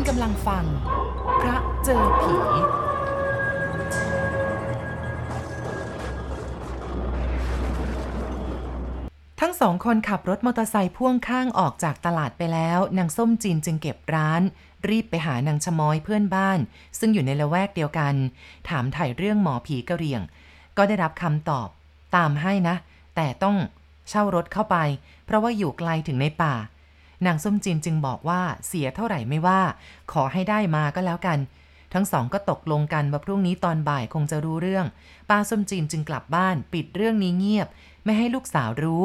คุณกำลังฟัง พระเจอผี ทั้งสองคนขับรถมอเตอร์ไซค์พ่วงข้างออกจากตลาดไปแล้ว นางส้มจีนจึงเก็บร้าน รีบไปหานางชะม้อยเพื่อนบ้าน ซึ่งอยู่ในละแวกเดียวกัน ถามถ่ายเรื่องหมอผีกระเรียง ก็ได้รับคำตอบ ตามให้นะ แต่ต้องเช่ารถเข้าไป เพราะว่าอยู่ไกลถึงในป่า นางส้มจีนจึงบอกว่าเสียเท่าไหร่ไม่ว่า ขอให้ได้มาก็แล้วกัน ทั้งสองก็ตกลงกันว่าพรุ่งนี้ตอนบ่ายคงจะรู้เรื่อง ป้าส้มจีนจึงกลับบ้าน ปิดเรื่องนี้เงียบ ไม่ให้ลูกสาวรู้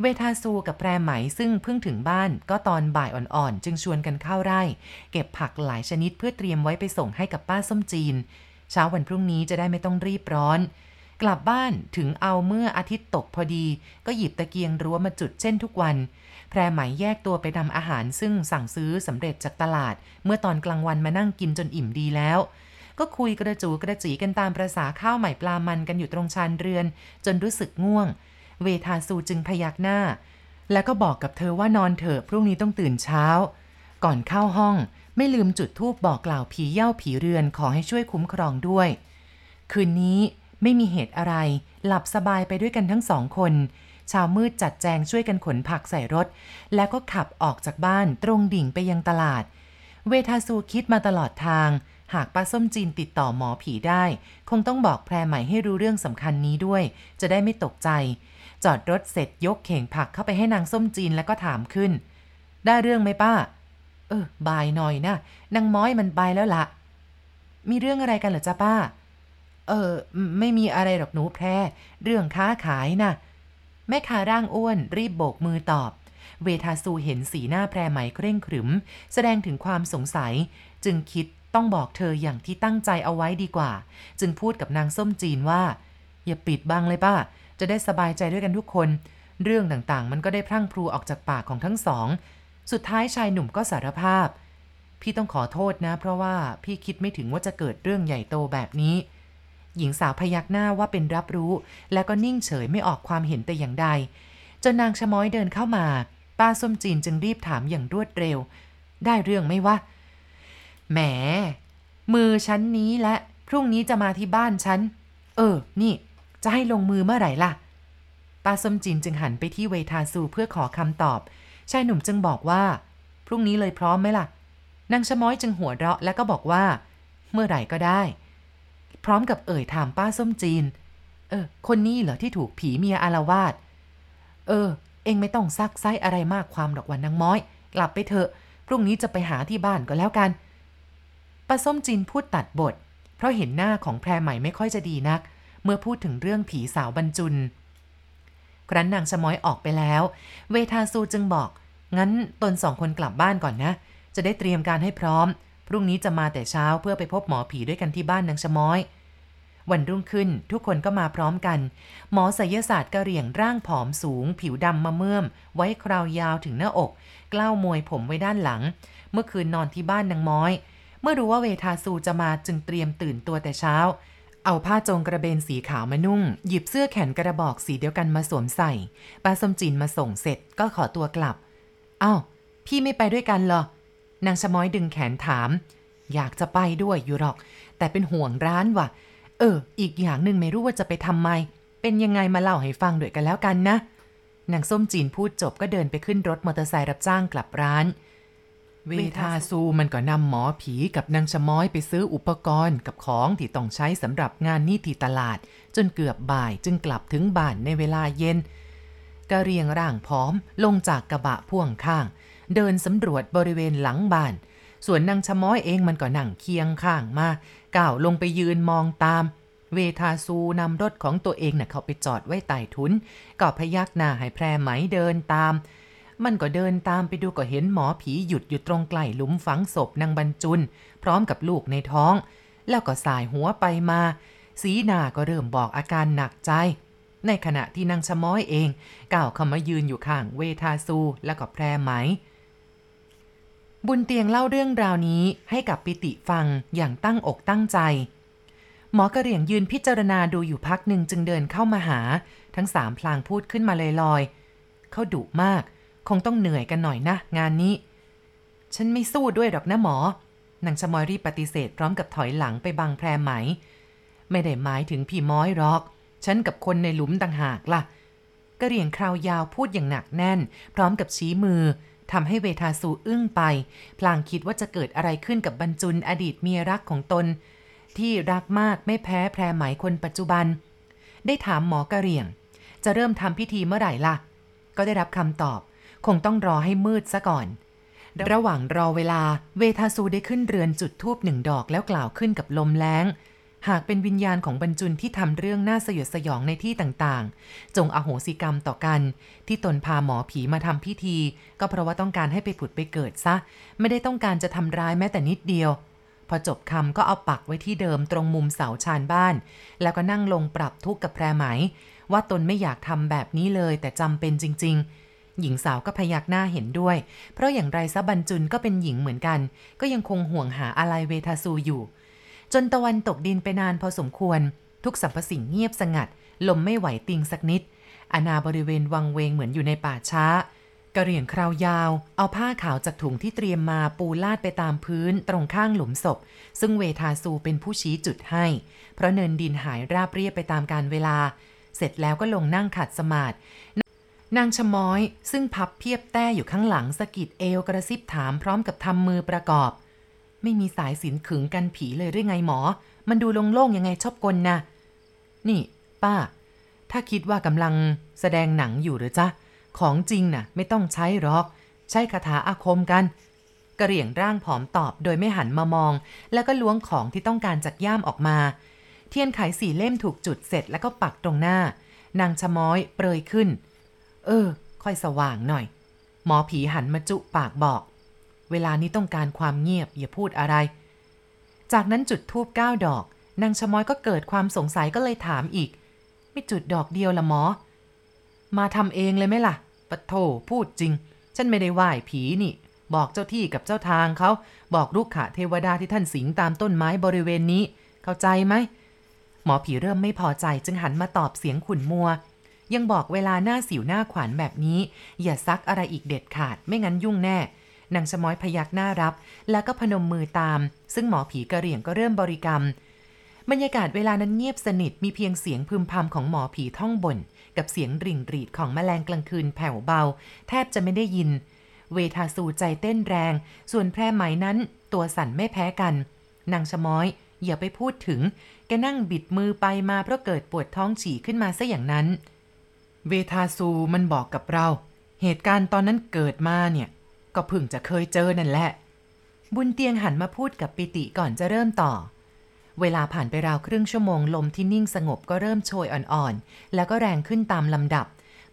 เวทาซูกับแพรไหมซึ่งเพิ่งถึงบ้าน ก็ตอนบ่ายอ่อนๆ จึงชวนกันเข้าไร่ เก็บผักหลายชนิดเพื่อเตรียมไว้ไปส่งให้กับป้าส้มจีน เช้าวันพรุ่งนี้จะได้ไม่ต้องรีบร้อน กลับบ้านถึงเอาเมื่ออาทิตย์ตกพอดี ก็หยิบตะเกียงรั้วมาจุดเช่นทุกวัน แพรไหมแยกตัวไปนำอาหารซึ่งสั่งซื้อสำเร็จจากตลาด เมื่อตอนกลางวันมานั่งกินจนอิ่มดีแล้ว ก็คุยกระจูกระจีกันตามประษาข้าวใหม่ปลามันกันอยู่ตรงชานเรือน จนรู้สึกง่วง เวทาซูจึงพยักหน้า แล้วก็บอกกับเธอว่านอนเถอะพรุ่งนี้ต้องตื่นเช้า ก่อนเข้าห้องไม่ลืมจุดธูปบอกกล่าวผีเย่าผีเรือนขอให้ช่วยคุ้มครองด้วย คืนนี้ ไม่มีเหตุอะไร หลับสบายไปด้วยกันทั้งสองคนช้ามืดจัดแจงช่วยกันขนผักใส่รถ แล้วก็ขับออกจากบ้านตรงดิ่งไปยังตลาด เวทาซูคิดมาตลอดทาง หากป้าส้มจีนติดต่อหมอผีได้ คงต้องบอกแพรใหม่ให้รู้เรื่องสำคัญนี้ด้วย จะได้ไม่ตกใจ จอดรถเสร็จยกเข่งผักเข้าไปให้นางส้มจีนแล้วก็ถามขึ้น ได้เรื่องไหมป้า เออบายหน่อยนะนางม้อยมันไปแล้วละมีเรื่องอะไรกันเหรอจ้าป้า เออ ไม่มีอะไรหรอกหนูแพร เรื่องค้าขายนะแม่ค้าร่างอ้วนรีบโบกมือตอบ เวทาซูเห็นสีหน้าแพรไหมเคร่งขรึม แสดงถึงความสงสัย จึงคิดต้องบอกเธออย่างที่ตั้งใจเอาไว้ดีกว่า จึงพูดกับนางส้มจีนว่า อย่าปิดบังเลยป้า จะได้สบายใจด้วยกันทุกคน เรื่องต่างๆ มันก็ได้พรั่งพรูออกจากปากของทั้งสอง สุดท้ายชายหนุ่มก็สารภาพ พี่ต้องขอโทษนะ เพราะว่าพี่คิดไม่ถึงว่าจะเกิดเรื่องใหญ่โตแบบนี้ หญิงสาวพยักหน้าว่าเป็นรับรู้ แล้วก็นิ่งเฉยไม่ออกความเห็นแต่อย่างใด จนนางชะม้อยเดินเข้ามา ป้าส้มจีนจึงรีบถามอย่างรวดเร็ว ได้เรื่องไหมวะแหม มือฉันนี้และพรุ่งนี้จะมาที่บ้านฉัน เออ นี่ จะให้ลงมือเมื่อไหร่ล่ะ ป้าส้มจีนจึงหันไปที่เวทาซูเพื่อขอคำตอบ ชายหนุ่มจึงบอกว่า พรุ่งนี้เลยพร้อมไหมล่ะ นางชะม้อยจึงหัวเราะแล้วก็บอกว่า เมื่อไหร่ก็ได้ พร้อมกับเอ่ยถามป้าส้มจีน เออ คนนี้เหรอที่ถูกผีเมียอารวาสเออ เองไม่ต้องซักไซอะไรมากความดอกวันนางม้อย กลับไปเถอะ พรุ่งนี้จะไปหาที่บ้านก็แล้วกัน ป้าส้มจีนพูดตัดบท เพราะเห็นหน้าของแพรใหม่ไม่ค่อยจะดีนัก เมื่อพูดถึงเรื่องผีสาวบรรจุน ครั้นนางชะม้อยออกไปแล้ว เวทาซูจึงบอก งั้นตนสองคนกลับบ้านก่อนนะ จะได้เตรียมการให้พร้อม พรุ่งนี้จะมาแต่เช้าเพื่อไปพบหมอผีด้วยกันที่บ้านนางชะม้อย วันรุ่งขึ้นทุกคนก็มาพร้อมกัน หมอศิลศาสตร์กะเหรี่ยงร่างผอมสูง ผิวดำมะเมื่อม ไว้คราวยาวถึงหน้าอก กล้าวมวยผมไว้ด้านหลัง เมื่อคืนนอนที่บ้านนางม้อย เมื่อรู้ว่าเวทาซูจะมาจึงเตรียมตื่นตัวแต่เช้า เอาผ้าโจงกระเบนสีขาวมานุ่ง หยิบเสื้อแขนกระบอกสีเดียวกันมาสวมใส่ป้าสมจีนมาส่งเสร็จก็ขอตัวกลับอ้าวพี่ไม่ไปด้วยกันเหรอ นางชะม้อยดึงแขนถาม อยากจะไปด้วยอยู่หรอก แต่เป็นห่วงร้านว่ะ เออ อีกอย่างหนึ่งไม่รู้ว่าจะไปทำไม เป็นยังไงมาเล่าให้ฟังด้วยกันแล้วกันนะ นางส้มจีนพูดจบก็เดินไปขึ้นรถมอเตอร์ไซค์รับจ้างกลับร้าน เวทาซูมันก็นำหมอผีกับนางชะม้อยไปซื้ออุปกรณ์กับของที่ต้องใช้สำหรับงานนี้ที่ตลาด จนเกือบบ่ายจึงกลับถึงบ้านในเวลาเย็นกระเรียงร่างพร้อมลงจากกระบะพ่วงข้าง เดินสำรวจบริเวณหลังบ้าน ส่วนนางชะม้อยเองมันก็นั่งเคียงข้างมาก้าวลงไปยืนมองตาม เวทาซูนำรถของตัวเองน่ะเขาไปจอดไว้ใต้ทุน ก็พยักหน้าให้แพรไหมเดินตาม มันก็เดินตามไปดูก็เห็นหมอผีหยุดอยู่ตรงใกล้หลุมฝังศพนางบรรจุน พร้อมกับลูกในท้อง แล้วก็สายหัวไปมา สีหน้าก็เริ่มบอกอาการหนักใจในขณะที่นางชะม้อยเองก้าวเข้ามายืนอยู่ข้างเวทาซูแล้วก็แพรไหม บุญเตียงเล่าเรื่องราวนี้ให้กับปิติฟังอย่างตั้งอกตั้งใจ หมอกระเหรี่ยงยืนพิจารณาดูอยู่พักหนึ่งจึงเดินเข้ามาหา ทั้งสามพลางพูดขึ้นมาลอยๆเขาดุมาก คงต้องเหนื่อยกันหน่อยนะ งานนี้ ฉันไม่สู้ด้วยหรอกนะหมอนางชะมอยรีปฏิเสธพร้อมกับถอยหลังไปบังแพรไหม ไม่ได้หมายถึงพี่ม้อยหรอก ฉันกับคนในหลุมต่างหากล่ะกระเหรี่ยงคราวยาวพูดอย่างหนักแน่น พร้อมกับชี้มือ ทำให้เวทาสูอึ้งไป พลางคิดว่าจะเกิดอะไรขึ้นกับบรรจุนอดีตเมียรักของตน ที่รักมากไม่แพ้แพรไหมคนปัจจุบัน ได้ถามหมอกระเหรี่ยง จะเริ่มทำพิธีเมื่อไหร่ล่ะ ก็ได้รับคำตอบ คงต้องรอให้มืดซะก่อน ระหว่างรอเวลา เวทาสูได้ขึ้นเรือนจุดทูบหนึ่งดอกแล้วกล่าวขึ้นกับลมแล้ง หากเป็นวิญญาณของบรรจุนที่ทำเรื่องน่าสยดสยองในที่ต่างๆ จงอโหสิกรรมต่อกัน ที่ตนพาหมอผีมาทำพิธี ก็เพราะว่าต้องการให้ไปผุดไปเกิดซะ ไม่ได้ต้องการจะทำร้ายแม้แต่นิดเดียว พอจบคำก็เอาปักไว้ที่เดิมตรงมุมเสาชานบ้าน แล้วก็นั่งลงปรับทุกข์กับแพรไหม ว่าตนไม่อยากทำแบบนี้เลยแต่จำเป็นจริง ๆหญิงสาวก็พยักหน้าเห็นด้วย เพราะอย่างไรซะบรรจุนก็เป็นหญิงเหมือนกัน ก็ยังคงห่วงหาอะไรเวทาซูอยู่ จนตะวันตกดินไปนานพอสมควร ทุกสรรพสิ่งเงียบสงัด ลมไม่ไหวติงสักนิด อาณาบริเวณวังเวงเหมือนอยู่ในป่าช้ากระเหรี่ยงคราวยาว เอาผ้าขาวจากถุงที่เตรียมมาปูลาดไปตามพื้นตรงข้างหลุมศพ ซึ่งเวทาซูเป็นผู้ชี้จุดให้ เพราะเนินดินหายราบเรียบไปตามการเวลา เสร็จแล้วก็ลงนั่งขัดสมาธินางชะม้อยซึ่งพับเพียบแต้อยู่ข้างหลังสะกิดเอวกระซิบถามพร้อมกับทำมือประกอบ ไม่มีสายสินขึงกันผีเลยหรือไงหมอ มันดูโล่งๆยังไงชอบกลนะ นี่ ป้า ถ้าคิดว่ากำลังแสดงหนังอยู่หรือจ๊ะ ของจริงน่ะ ไม่ต้องใช้หรอก ใช้คาถาอาคมกันกระเหรี่ยงร่างผอมตอบโดยไม่หันมามอง แล้วก็ล้วงของที่ต้องการจากย่ามออกมา เทียนไขสี่เล่มถูกจุดเสร็จแล้วก็ปักตรงหน้า นางชะม้อยเปรยขึ้น เออ ค่อยสว่างหน่อย หมอผีหันมาจุปากบอก เวลานี้ต้องการความเงียบอย่าพูดอะไร จากนั้นจุดทูบเก้าดอก นางชะม้อยก็เกิดความสงสัยก็เลยถามอีก ไม่จุดดอกเดียวละหมอ มาทำเองเลยไหมล่ะปะโถพูดจริง ฉันไม่ได้ไหว้ผีนี่ บอกเจ้าที่กับเจ้าทางเขา บอกลูกขะเทวดาที่ท่านสิงตามต้นไม้บริเวณนี้ เข้าใจไหม หมอผีเริ่มไม่พอใจจึงหันมาตอบเสียงขุ่นมัวยังบอกเวลาหน้าสิวหน้าขวานแบบนี้ อย่าซักอะไรอีกเด็ดขาดไม่งั้นยุ่งแน่ นางชะม้อยพยักหน้ารับ แล้วก็พนมมือตาม ซึ่งหมอผีกระเหรี่ยงก็เริ่มบริกรรม บรรยากาศเวลานั้นเงียบสนิทมีเพียงเสียงพึมพำของหมอผีท่องบนกับเสียงริ่งรีดของแมลงกลางคืนแผ่วเบา แทบจะไม่ได้ยิน เวทาสูใจเต้นแรง ส่วนแพรไหมนั้น ตัวสั่นไม่แพ้กัน นางชะม้อยอย่าไปพูดถึง แกนั่งบิดมือไปมาเพราะเกิดปวดท้องฉี่ขึ้นมาซะอย่างนั้น เวทาซูมันบอกกับเรา เหตุการณ์ตอนนั้นเกิดมาเนี่ย ก็เพิ่งจะเคยเจอนั่นแหละ บุญเตียงหันมาพูดกับปิติก่อนจะเริ่มต่อ เวลาผ่านไปราวครึ่งชั่วโมงลมที่นิ่งสงบก็เริ่มโชยอ่อนๆ แล้วก็แรงขึ้นตามลำดับ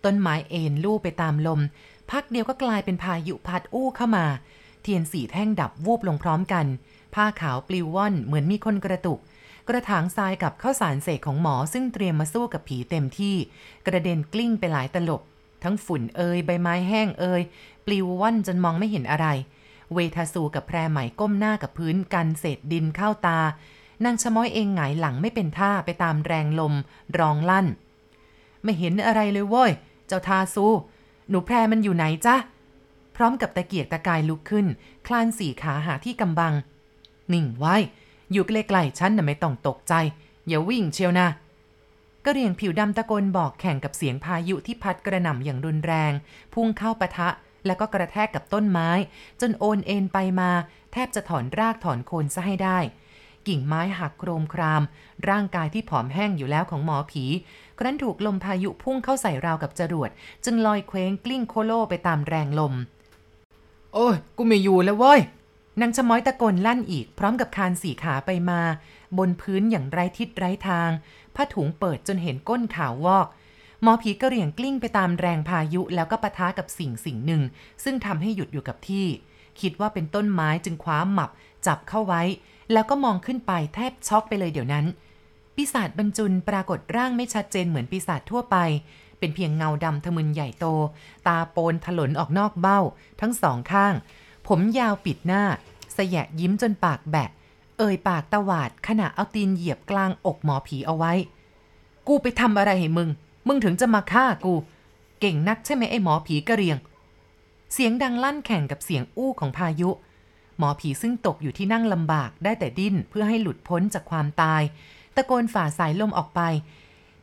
ต้นไม้เอ็นลู่ไปตามลม พักเดียวก็กลายเป็นพายุพัดอู้เข้ามา เทียนสีแท่งดับวูบลงพร้อมกัน ผ้าขาวปลิวว่อนเหมือนมีคนกระตุกกระถางทรายกับข้าวสารเสกของหมอซึ่งเตรียมมาสู้กับผีเต็มที่ กระเด็นกลิ้งไปหลายตลบ ทั้งฝุ่นเอยใบไม้แห้งเอยปลิวว่อนจนมองไม่เห็นอะไร เวทาสูกับแพรไหมก้มหน้ากับพื้นกันเศษดินเข้าตานางชะม้อยเองหงายหลังไม่เป็นท่าไปตามแรงลมร้องลั่น ไม่เห็นอะไรเลยเว้ย เจ้าทาซู หนูแพรมันอยู่ไหนจ๊ะ พร้อมกับตะเกียกตะกายลุกขึ้น คลานสี่ขาหาที่กำบัง นิ่งไว้ อยู่ใกล้ๆฉันน่ะไม่ต้องตกใจ อย่าวิ่งเชียวนะ กระเหรี่ยงผิวดำตะโกนบอกแข่งกับเสียงพายุที่พัดกระหน่ำอย่างรุนแรง พุ่งเข้าปะทะแล้วก็กระแทกกับต้นไม้ จนโอนเอ็นไปมา แทบจะถอนรากถอนโคนซะให้ได้ กิ่งไม้หักโครมคราม ร่างกายที่ผอมแห้งอยู่แล้วของหมอผี ครั้นถูกลมพายุพุ่งเข้าใส่ราวกับจรวด จึงลอยเคว้งกลิ้งโคโลไปตามแรงลม โอ้ยกูไม่อยู่แล้วเว้ย นางชะม้อยตะโกนลั่นอีก พร้อมกับคานสี่ขาไปมา บนพื้นอย่างไร้ทิศไร้ทาง ผ้าถุงเปิดจนเห็นก้นขาววอกหมอผีกระเหรี่ยงกลิ้งไปตามแรงพายุแล้วก็ปะทะกับสิ่งสิ่งหนึ่ง ซึ่งทำให้หยุดอยู่กับที่ คิดว่าเป็นต้นไม้จึงคว้าหมับ จับเข้าไว้ แล้วก็มองขึ้นไปแทบช็อกไปเลยเดี๋ยวนั้น ปีศาจบรรจุนปรากฏร่างไม่ชัดเจนเหมือนปีศาจทั่วไป เป็นเพียงเงาดำทะมึนใหญ่โต ตาโปนถลนออกนอกเบ้า ทั้งสองข้าง ผมยาวปิดหน้า สยะยิ้มจนปากแบะ เอ่ยปากตวาดขณะเอาตีนเหยียบกลางอกหมอผีเอาไว้ กูไปทำอะไรให้มึง มึงถึงจะมาฆ่ากู เก่งนักใช่ไหมไอ้หมอผีกระเรียง เสียงดังลั่นแข่งกับเสียงอู้ของพายุ หมอผีซึ่งตกอยู่ที่นั่งลำบากได้แต่ดิ้นเพื่อให้หลุดพ้นจากความตาย ตะโกนฝ่าสายลมออกไป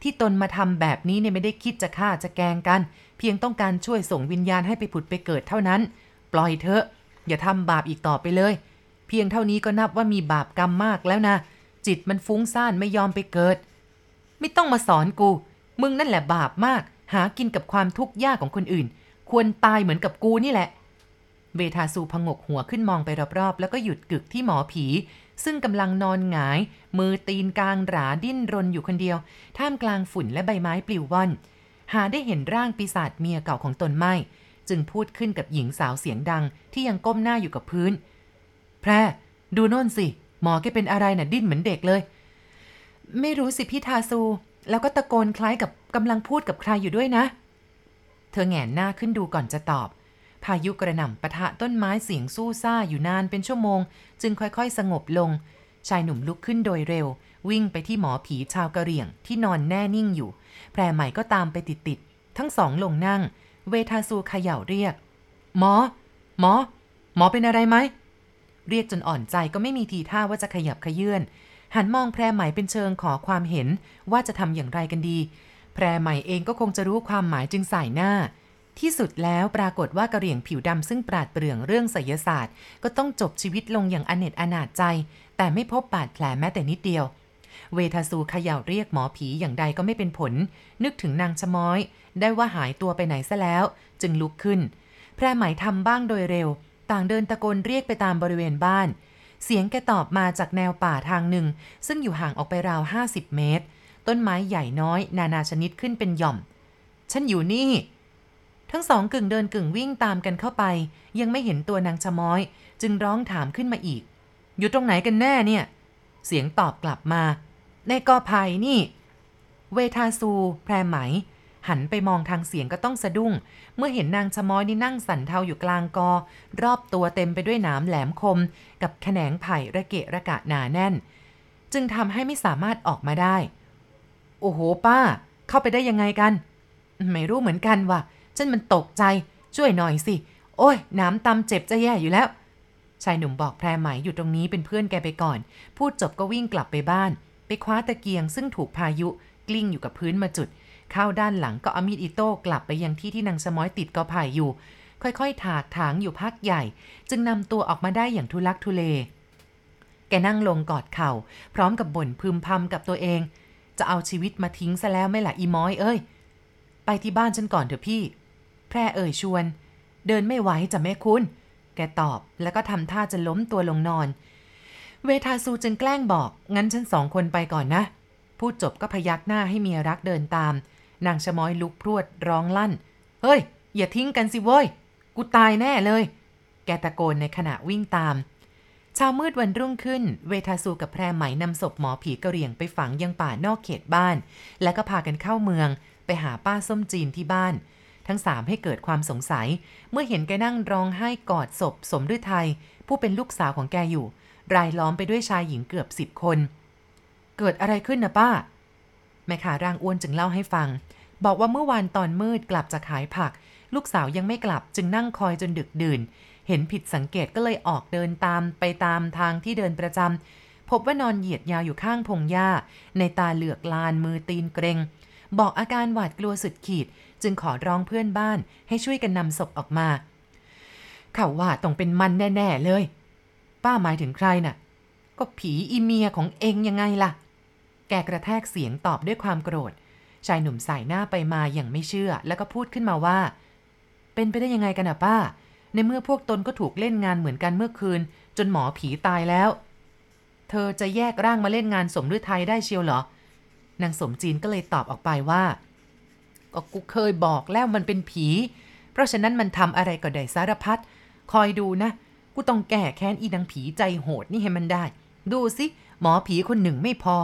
ที่ตนมาทำแบบนี้เนี่ยไม่ได้คิดจะฆ่าจะแกงกัน เพียงต้องการช่วยส่งวิญญาณให้ไปผุดไปเกิดเท่านั้น ปล่อยเถอะ อย่าทำบาปอีกต่อไปเลย เพียงเท่านี้ก็นับว่ามีบาปกรรมมากแล้วนะ จิตมันฟุ้งซ่านไม่ยอมไปเกิด ไม่ต้องมาสอนกู มึงนั่นแหละบาปมาก หากินกับความทุกข์ยากของคนอื่น ควรตายเหมือนกับกูนี่แหละ เวทาสูพงกหัวขึ้นมองไปรอบๆ แล้วก็หยุดกึกที่หมอผี ซึ่งกำลังนอนหงาย มือตีนกลางหราดิ้นรนอยู่คนเดียว ท่ามกลางฝุ่นและใบไม้ปลิวว่อน หาได้เห็นร่างปีศาจเมียเก่าของตนไม่ จึงพูดขึ้นกับหญิงสาวเสียงดังที่ยังก้มหน้าอยู่กับพื้น แพรดูโน่นสิ หมอแกเป็นอะไรน่ะดิ้นเหมือนเด็กเลย ไม่รู้สิพี่ทาซู แล้วก็ตะโกนคล้ายกับกำลังพูดกับใครอยู่ด้วยนะ เธอแหงนหน้าขึ้นดูก่อนจะตอบ พายุกระหน่ำปะทะต้นไม้เสียงสู้ซ่าอยู่นานเป็นชั่วโมง จึงค่อยๆ สงบลง ชายหนุ่มลุกขึ้นโดยเร็ว วิ่งไปที่หมอผีชาวกะเหรี่ยงที่นอนแน่นิ่งอยู่ แพรใหม่ก็ตามไปติดๆทั้งสองลงนั่ง เวทาซูเขย่าเรียก หมอ หมอ หมอเป็นอะไรไหม เรียกจนอ่อนใจก็ไม่มีทีท่าว่าจะขยับขยื่น หันมองแพรใหม่เป็นเชิงขอความเห็นว่าจะทำอย่างไรกันดี แพรใหม่เองก็คงจะรู้ความหมายจึงใส่หน้า ที่สุดแล้วปรากฏว่ากระเหรี่ยงผิวดำซึ่งปราดเปรื่องเรื่องไสยศาสตร์ ก็ต้องจบชีวิตลงอย่างอเนจอนาจใจ แต่ไม่พบบาดแผลแม้แต่นิดเดียว เวทาซูเขย่าเรียกหมอผีอย่างใดก็ไม่เป็นผล นึกถึงนางชะม้อย ได้ว่าหายตัวไปไหนซะแล้ว จึงลุกขึ้น แพรไหมายทำบ้างโดยเร็ว ต่างเดินตะโกนเรียกไปตามบริเวณบ้าน เสียงแกตอบมาจากแนวป่าทางหนึ่ง ซึ่งอยู่ห่างออกไปราว 50 เมตร ต้นไม้ใหญ่น้อย นานาชนิดขึ้นเป็นหย่อม ฉันอยู่นี่ ทั้งสองกึ่งเดินกึ่งวิ่งตามกันเข้าไป ยังไม่เห็นตัวนางชะม้อย จึงร้องถามขึ้นมาอีก อยู่ตรงไหนกันแน่เนี่ย เสียงตอบกลับมา ในกอไผ่นี่ เวทาซู แพรไหม หันไปมองทางเสียงก็ต้องสะดุ้ง เมื่อเห็นนางชะม้อยนี่นั่งสั่นเทาอยู่กลางกอ รอบตัวเต็มไปด้วยหนามแหลมคม กับแขนงไผ่ระเกะระกะหนาแน่น จึงทำให้ไม่สามารถออกมาได้ โอ้โหป้า เข้าไปได้ยังไงกัน ไม่รู้เหมือนกันว่ะฉันมันตกใจ ช่วยหน่อยสิ โอ้ยน้ำตำเจ็บจะแย่อยู่แล้วชายหนุ่มบอกแพรไหมอยู่ตรงนี้เป็นเพื่อนแกไปก่อน พูดจบก็วิ่งกลับไปบ้าน คว้าตะเกียงซึ่งถูกพายุกลิ้งอยู่กับพื้นมาจุด เข้าด้านหลังก็เอามีดอิโต้กลับไปยังที่ที่นางสมอยติดกอไผ่อยู่ ค่อยๆ ถากถางอยู่พักใหญ่ จึงนำตัวออกมาได้อย่างทุลักทุเลแกนั่งลงกอดเข่า พร้อมกับบ่นพึมพำกับตัวเอง จะเอาชีวิตมาทิ้งซะแล้วไม่ละอีม้อยเอ้ยไปที่บ้านฉันก่อนเถอะพี่ แพร่เอ่ยชวน เดินไม่ไหวจะแม่คุณ แกตอบแล้วก็ทำท่าจะล้มตัวลงนอน เวทาซูจึงแกล้งบอก งั้นฉันสองคนไปก่อนนะ พูดจบก็พยักหน้าให้เมียรักเดินตาม นางชะม้อยลุกพรวดร้องลั่น เฮ้ย อย่าทิ้งกันสิเว้ย กูตายแน่เลย แกตะโกนในขณะวิ่งตาม เช้ามืดวันรุ่งขึ้น เวทาซูกับแพรไหมนำศพหมอผีกระเหรี่ยงไปฝังยังป่านอกเขตบ้าน แล้วก็พากันเข้าเมือง ไปหาป้าส้มจีนที่บ้านทั้งสามให้เกิดความสงสัย เมื่อเห็นแกนั่งร้องไห้กอดศพสมฤทัยผู้เป็นลูกสาวของแกอยู่ รายล้อมไปด้วยชายหญิงเกือบสิบคน เกิดอะไรขึ้นนะป้า แม่ค้าร่างอ้วนจึงเล่าให้ฟัง บอกว่าเมื่อวานตอนมืดกลับจากขายผัก ลูกสาวยังไม่กลับจึงนั่งคอยจนดึกดื่น เห็นผิดสังเกตก็เลยออกเดินตามไปตามทางที่เดินประจำพบว่านอนเหยียดยาวอยู่ข้างพงหญ้า ในตาเหลือกลานมือตีนเกรงบอกอาการหวาดกลัวสุดขีด จึงขอร้องเพื่อนบ้านให้ช่วยกันนำศพออกมา เขาว่าต้องเป็นมันแน่ ๆ เลย ป้าหมายถึงใครน่ะ ก็ผีอีเมียของเองยังไงล่ะ แกกระแทกเสียงตอบด้วยความโกรธ ชายหนุ่มสายหน้าไปมาอย่างไม่เชื่อ แล้วก็พูดขึ้นมาว่า เป็นไปได้ยังไงกันอะป้า ในเมื่อพวกตนก็ถูกเล่นงานเหมือนกันเมื่อคืน จนหมอผีตายแล้ว เธอจะแยกร่างมาเล่นงานสมฤทัยได้เชียวเหรอ นางสมจีนก็เลยตอบออกไปว่า ก็กูเคยบอกแล้วมันเป็นผี เพราะฉะนั้นมันทำอะไรก็ได้สารพัดคอยดูนะ กูต้องแก้แค้นอีนางผีใจโหดนี่ให้มันได้ ดูสิหมอผีคนหนึ่งไม่พอ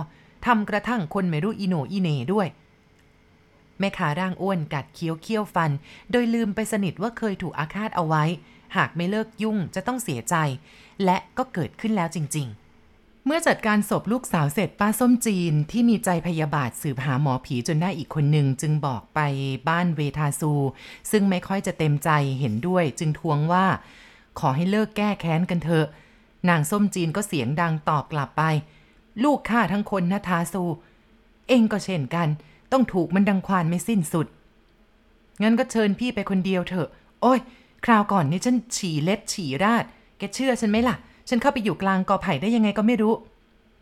ทำกระทั่งคนไม่รู้อีโหนอีเน่ด้วย แม่ขาร่างอ้วนกัดเคี้ยวเคี้ยวฟัน โดยลืมไปสนิทว่าเคยถูกอาฆาตเอาไว้ หากไม่เลิกยุ่งจะต้องเสียใจ และก็เกิดขึ้นแล้วจริง ๆเมื่อจัดการศพลูกสาวเสร็จป้าส้มจีนที่มีใจพยาบาทสืบหาหมอผีจนได้อีกคนหนึ่งจึงบอกไปบ้านเวทาซู ซึ่งไม่ค่อยจะเต็มใจเห็นด้วยจึงทวงว่า ขอให้เลิกแก้แค้นกันเถอะ นางส้มจีนก็เสียงดังตอบกลับไป ลูกข้าทั้งคนนะทาซู เองก็เช่นกัน ต้องถูกมันดังควานไม่สิ้นสุด งั้นก็เชิญพี่ไปคนเดียวเถอะ โอ้ย คราวก่อนนี่ฉันฉี่เล็ดฉี่ราด แกเชื่อฉันไหมล่ะ ฉันเข้าไปอยู่กลางกอไผ่ได้ยังไงก็ไม่รู้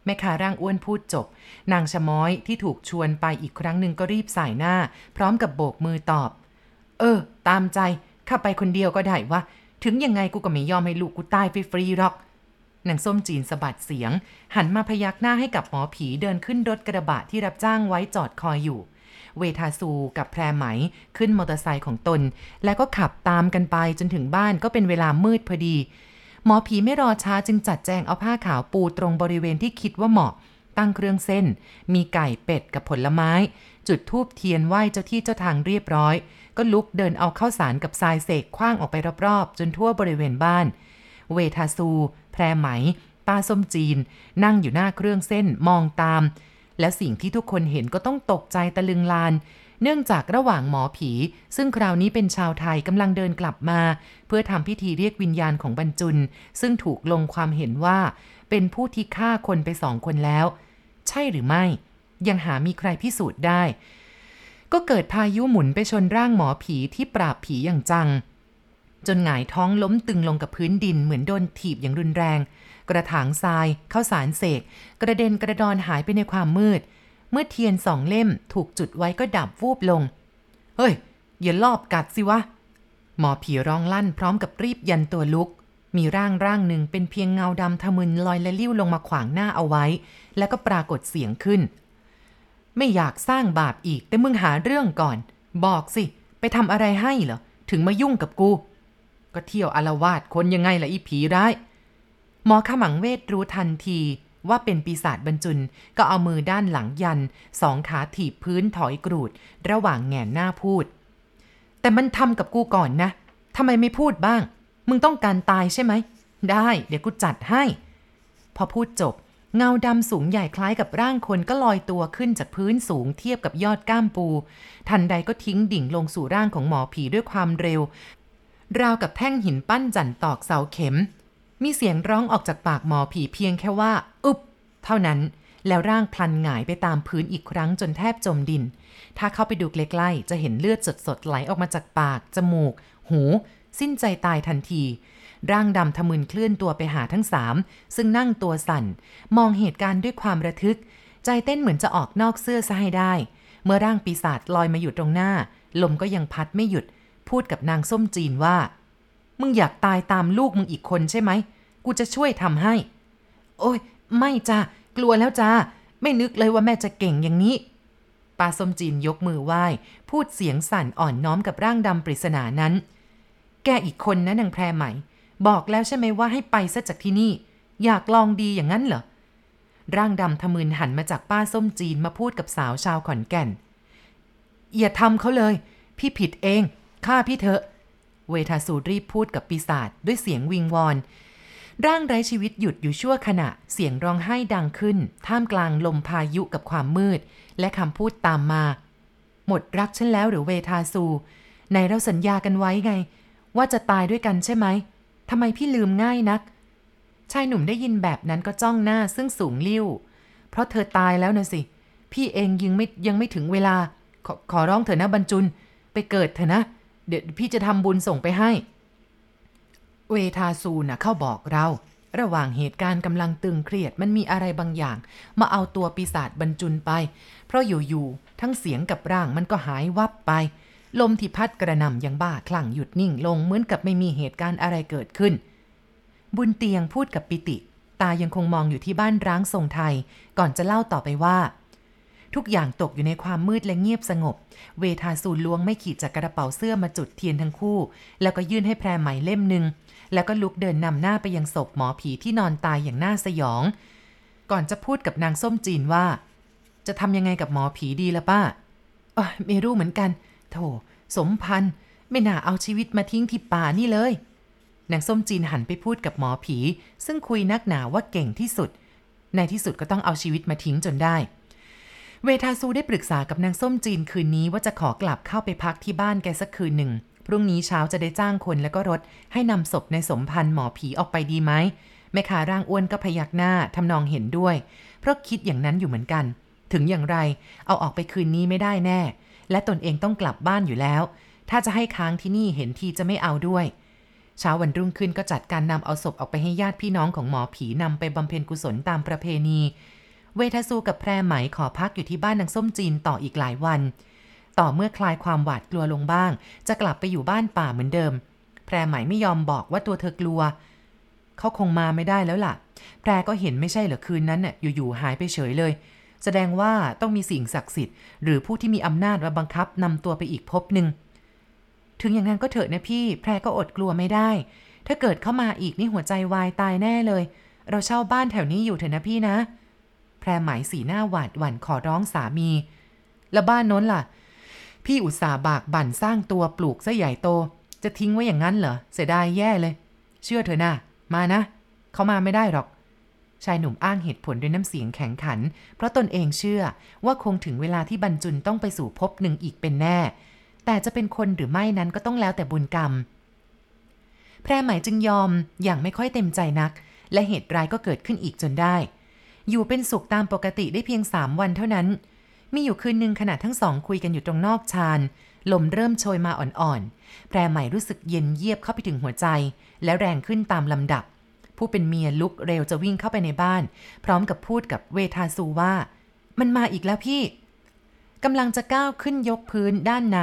แม่ค้าร่างอ้วนพูดจบ นางชะม้อยที่ถูกชวนไปอีกครั้งหนึ่งก็รีบสายหน้า พร้อมกับโบกมือตอบ เออ ตามใจ ข้าไปคนเดียวก็ได้วะ ถึงยังไงกูก็ไม่ยอมให้ลูกกูตายฟรีๆหรอกนางส้มจีนสะบัดเสียง หันมาพยักหน้าให้กับหมอผีเดินขึ้นรถกระบะที่รับจ้างไว้จอดคอยอยู่ เวทาซูกับแพรไหมขึ้นมอเตอร์ไซค์ของตน แล้วก็ขับตามกันไปจนถึงบ้านก็เป็นเวลามืดพอดี หมอผีไม่รอช้าจึงจัดแจงเอาผ้าขาวปูตรงบริเวณที่คิดว่าเหมาะ ตั้งเครื่องเส้น มีไก่เป็ดกับผลไม้ จุดทูบเทียนไหว้เจ้าที่เจ้าทางเรียบร้อย ก็ลุกเดินเอาข้าวสารกับทรายเสกคว้างออกไปรอบๆ จนทั่วบริเวณบ้าน เวทาซู แพรไหม ป้าส้มจีน นั่งอยู่หน้าเครื่องเส้นมองตาม และสิ่งที่ทุกคนเห็นก็ต้องตกใจตะลึงลาน เนื่องจากระหว่างหมอผี ซึ่งคราวนี้เป็นชาวไทยกำลังเดินกลับมา เพื่อทำพิธีเรียกวิญญาณของบรรจุน ซึ่งถูกลงความเห็นว่า เป็นผู้ที่ฆ่าคนไปสองคนแล้ว ใช่หรือไม่ ยังหามีใครพิสูจน์ได้ ก็เกิดพายุหมุนไปชนร่างหมอผีที่ปราบผีอย่างจัง จนหงายท้องล้มตึงลงกับพื้นดินเหมือนโดนถีบอย่างรุนแรง กระถางทรายเข้าสารเสก กระเด็นกระดอนหายไปในความมืด เมื่อเทียนสองเล่มถูกจุดไว้ก็ดับวูบลง เฮ้ย อย่าลอบกัดสิวะ หมอผีร้องลั่นพร้อมกับรีบยันตัวลุกมีร่างร่างหนึ่งเป็นเพียงเงาดำทะมึนลอยและลิ้วลงมาขวางหน้าเอาไว้ แล้วก็ปรากฏเสียงขึ้น ไม่อยากสร้างบาปอีก แต่มึงหาเรื่องก่อน บอกสิ ไปทำอะไรให้เหรอ ถึงมายุ่งกับกู ก็เที่ยวอารวาสคนยังไงล่ะอีผีร้าย หมอขมังเวทรู้ทันทีว่าเป็นปีศาจบรรจุนก็เอามือด้านหลังยัน สองขาถีบพื้นถอยกรูด ระหว่างแงนหน้าพูด แต่มันทำกับกูก่อนนะทำไมไม่พูดบ้าง มึงต้องการตายใช่ไหม ได้ เดี๋ยวกูจัดให้ พอพูดจบ เงาดำสูงใหญ่คล้ายกับร่างคนก็ลอยตัวขึ้นจากพื้นสูงเทียบกับยอดก้ามปู ทันใดก็ทิ้งดิ่งลงสู่ร่างของหมอผีด้วยความเร็ว ราวกับแท่งหินปั้นจันตอกเสาเข็ม มีเสียงร้องออกจากปากหมอผีเพียงแค่ว่า อึบเท่านั้น แล้วร่างพลันหงายไปตามพื้นอีกครั้งจนแทบจมดิน ถ้าเข้าไปดูใกล้ๆจะเห็นเลือดสดๆไหลออกมาจากปาก จมูก หู สิ้นใจตายทันที ร่างดำทะมึนเคลื่อนตัวไปหาทั้งสามซึ่งนั่งตัวสั่น มองเหตุการณ์ด้วยความระทึก ใจเต้นเหมือนจะออกนอกเสื้อซะให้ได้ เมื่อร่างปีศาจลอยมาอยู่ตรงหน้า ลมก็ยังพัดไม่หยุด พูดกับนางส้มจีนว่า มึงอยากตายตามลูกมึงอีกคนใช่ไหม กูจะช่วยทำให้ โอ้ย ไม่จ้ากลัวแล้วจ้าไม่นึกเลยว่าแม่จะเก่งอย่างนี้ป้าส้มจีนยกมือไหว้ พูดเสียงสั่นอ่อนน้อมกับร่างดำปริศนานั้น แกอีกคนนะนางแพรใหม่ บอกแล้วใช่ไหมว่าให้ไปซะจากที่นี่ อยากลองดีอย่างนั้นเหรอ ร่างดำทะมึนหันมาจากป้าส้มจีนมาพูดกับสาวชาวขอนแก่น อย่าทำเขาเลย พี่ผิดเองฆ่าพี่เถอะ เวทาสูรีบพูดกับปีศาจด้วยเสียงวิงวอน ร่างไร้ชีวิตหยุดอยู่ชั่วขณะ เสียงร้องไห้ดังขึ้น ท่ามกลางลมพายุกับความมืด และคำพูดตามมา หมดรักฉันแล้วหรือเวทาสูไหนเราสัญญากันไว้ไง ว่าจะตายด้วยกันใช่ไหม ทำไมพี่ลืมง่ายนัก ชายหนุ่มได้ยินแบบนั้นก็จ้องหน้าซึ่งสูงลิ่วเพราะเธอตายแล้วนะสิ พี่เองยังไม่ยังไม่ถึงเวลา ขอขอร้องเถอะนะบรรจุน ไปเกิดเถอะนะ เดี๋ยวพี่จะทำบุญส่งไปให้ เวทาซูน่ะเข้าบอกเรา ระหว่างเหตุการณ์กำลังตึงเครียดมันมีอะไรบางอย่าง มาเอาตัวปีศาจบรรจุนไป เพราะอยู่ๆทั้งเสียงกับร่างมันก็หายวับไป ลมที่พัดกระหน่ำยังบ้าคลั่งหยุดนิ่งลงเหมือนกับไม่มีเหตุการณ์อะไรเกิดขึ้น บุญเตียงพูดกับปิติ ตายังคงมองอยู่ที่บ้านร้างทรงไทย ก่อนจะเล่าต่อไปว่า ทุกอย่างตกอยู่ในความมืดและเงียบสงบ เวทาสูล้วงไม่ขีดจากกระเป๋าเสื้อมาจุดเทียนทั้งคู่ แล้วก็ยื่นให้แพรไหมเล่มหนึ่งแล้วก็ลุกเดินนำหน้าไปยังศพหมอผีที่นอนตายอย่างน่าสยอง ก่อนจะพูดกับนางส้มจีนว่า จะทำยังไงกับหมอผีดีละป้าไม่รู้เหมือนกัน โถสมพันธ์ไม่น่าเอาชีวิตมาทิ้งที่ป่านี่เลยนางส้มจีนหันไปพูดกับหมอผี ซึ่งคุยนักหนาว่าเก่งที่สุด ในที่สุดก็ต้องเอาชีวิตมาทิ้งจนได้ เวทาซูได้ปรึกษากับนางส้มจีนคืนนี้ว่าจะขอกลับเข้าไปพักที่บ้านแกสักคืนหนึ่งพพรุ่งนี้เช้าจะได้จ้างคนแล้วก็รถ ให้นำศพในสมพันธ์หมอผีออกไปดีไหมแม่ค้าร่างอ้วนก็พยักหน้าทำนองเห็นด้วย เพราะคิดอย่างนั้นอยู่เหมือนกัน ถึงอย่างไรเอาออกไปคืนนี้ไม่ได้แน่ และตนเองต้องกลับบ้านอยู่แล้ว ถ้าจะให้ค้างที่นี่เห็นทีจะไม่เอาด้วย เช้าวันรุ่งขึ้นก็จัดการนำเอาศพออกไปให้ญาติพี่น้องของหมอผีนำไปบำเพ็ญกุศลตามประเพณี เวทสูกับแพรไหมขอพักอยู่ที่บ้านนางส้มจีนต่ออีกหลายวัน ต่อเมื่อคลายความหวาดกลัวลงบ้าง จะกลับไปอยู่บ้านป่าเหมือนเดิม แพรไหมไม่ยอมบอกว่าตัวเธอกลัวเขาคงมาไม่ได้แล้วล่ะ แพรก็เห็นไม่ใช่เหรอคืนนั้นน่ะอยู่ๆหายไปเฉยเลย แสดงว่าต้องมีสิ่งศักดิ์สิทธิ์หรือผู้ที่มีอำนาจมาบังคับนำตัวไปอีกภพหนึ่งถึงอย่างนั้นก็เถอะนะพี่ แพรก็อดกลัวไม่ได้ ถ้าเกิดเข้ามาอีกนี่หัวใจวายตายแน่เลย เราเช่าบ้านแถวนี้อยู่เถอะนะพี่นะ แพรหมายสีหน้าหวาดหวั่นขอร้องสามี แล้วบ้านน้นล่ะ พี่อุตสาห์บากบั่นสร้างตัวปลูกซะใหญ่โต จะทิ้งไว้อย่างนั้นเหรอ เสียดายแย่เลย เชื่อเถอะนะ มานะ เขามาไม่ได้หรอก ชายหนุ่มอ้างเหตุผลด้วยน้ำเสียงแข็งขัน เพราะตนเองเชื่อว่าคงถึงเวลาที่บรรจุนต้องไปสู่ภพหนึ่งอีกเป็นแน่ แต่จะเป็นคนหรือไม่นั้นก็ต้องแล้วแต่บุญกรรม แพรหมายจึงยอมอย่างไม่ค่อยเต็มใจนัก และเหตุร้ายก็เกิดขึ้นอีกจนได้ อยู่เป็นสุขตามปกติได้เพียงสามวันเท่านั้น มีอยู่คืนหนึ่งขณะทั้งสองคุยกันอยู่ตรงนอกชานลมเริ่มโชยมาอ่อนๆ แพรใหม่รู้สึกเย็นเยียบเข้าไปถึงหัวใจ และแรงขึ้นตามลำดับ ผู้เป็นเมียลุกเร็วจะวิ่งเข้าไปในบ้าน พร้อมกับพูดกับเวทาซูว่า มันมาอีกแล้วพี่กำลังจะก้าวขึ้นยกพื้นด้านใน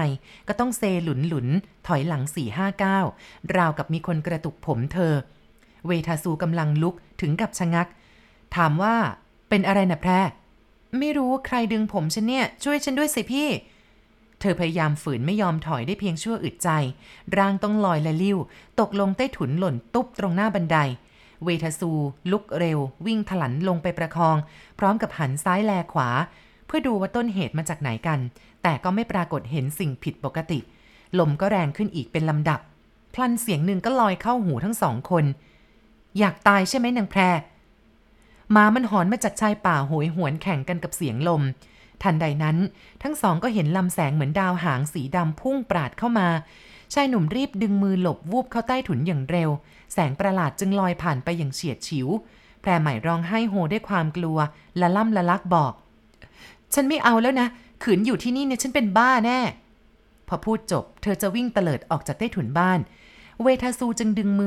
ก็ต้องเซหลุนหลุนถอยหลังสี่ห้าก้าวราวกับมีคนกระตุกผมเธอ เวทาซูกำลังลุกถึงกับชะงัก ถามว่าเป็นอะไรนะแพรไม่รู้ใครดึงผมฉันเนี่ย ช่วยฉันด้วยสิพี่ เธอพยายามฝืนไม่ยอมถอยได้เพียงชั่วอึดใจ ร่างต้องลอยและลิ้ว ตกลงใต้ถุนหล่นตุ๊บตรงหน้าบันได เวทาซูลุกเร็ว วิ่งถลันลงไปประคอง พร้อมกับหันซ้ายแลขวา เพื่อดูว่าต้นเหตุมาจากไหนกัน แต่ก็ไม่ปรากฏเห็นสิ่งผิดปกติ ลมก็แรงขึ้นอีกเป็นลำดับ พลันเสียงหนึ่งก็ลอยเข้าหูทั้งสองคน อยากตายใช่ไหมนางแพรหมามันหอนมาจากชายป่าโหยหวนแข่งกันกับเสียงลม ทันใดนั้น ทั้งสองก็เห็นลำแสงเหมือนดาวหางสีดำพุ่งปราดเข้ามาชายหนุ่มรีบดึงมือหลบวูบเข้าใต้ถุนอย่างเร็ว แสงประหลาดจึงลอยผ่านไปอย่างเฉียดฉิว แพรใหม่ร้องไห้โฮด้วยความกลัว ละล่ำละลักบอก ฉันไม่เอาแล้วนะ ขืนอยู่ที่นี่เนี่ยฉันเป็นบ้าแน่ พอพูดจบ เธอจะวิ่งเตลิดออกจากใต้ถุนบ้าน เวทาซูจึงดึงมือ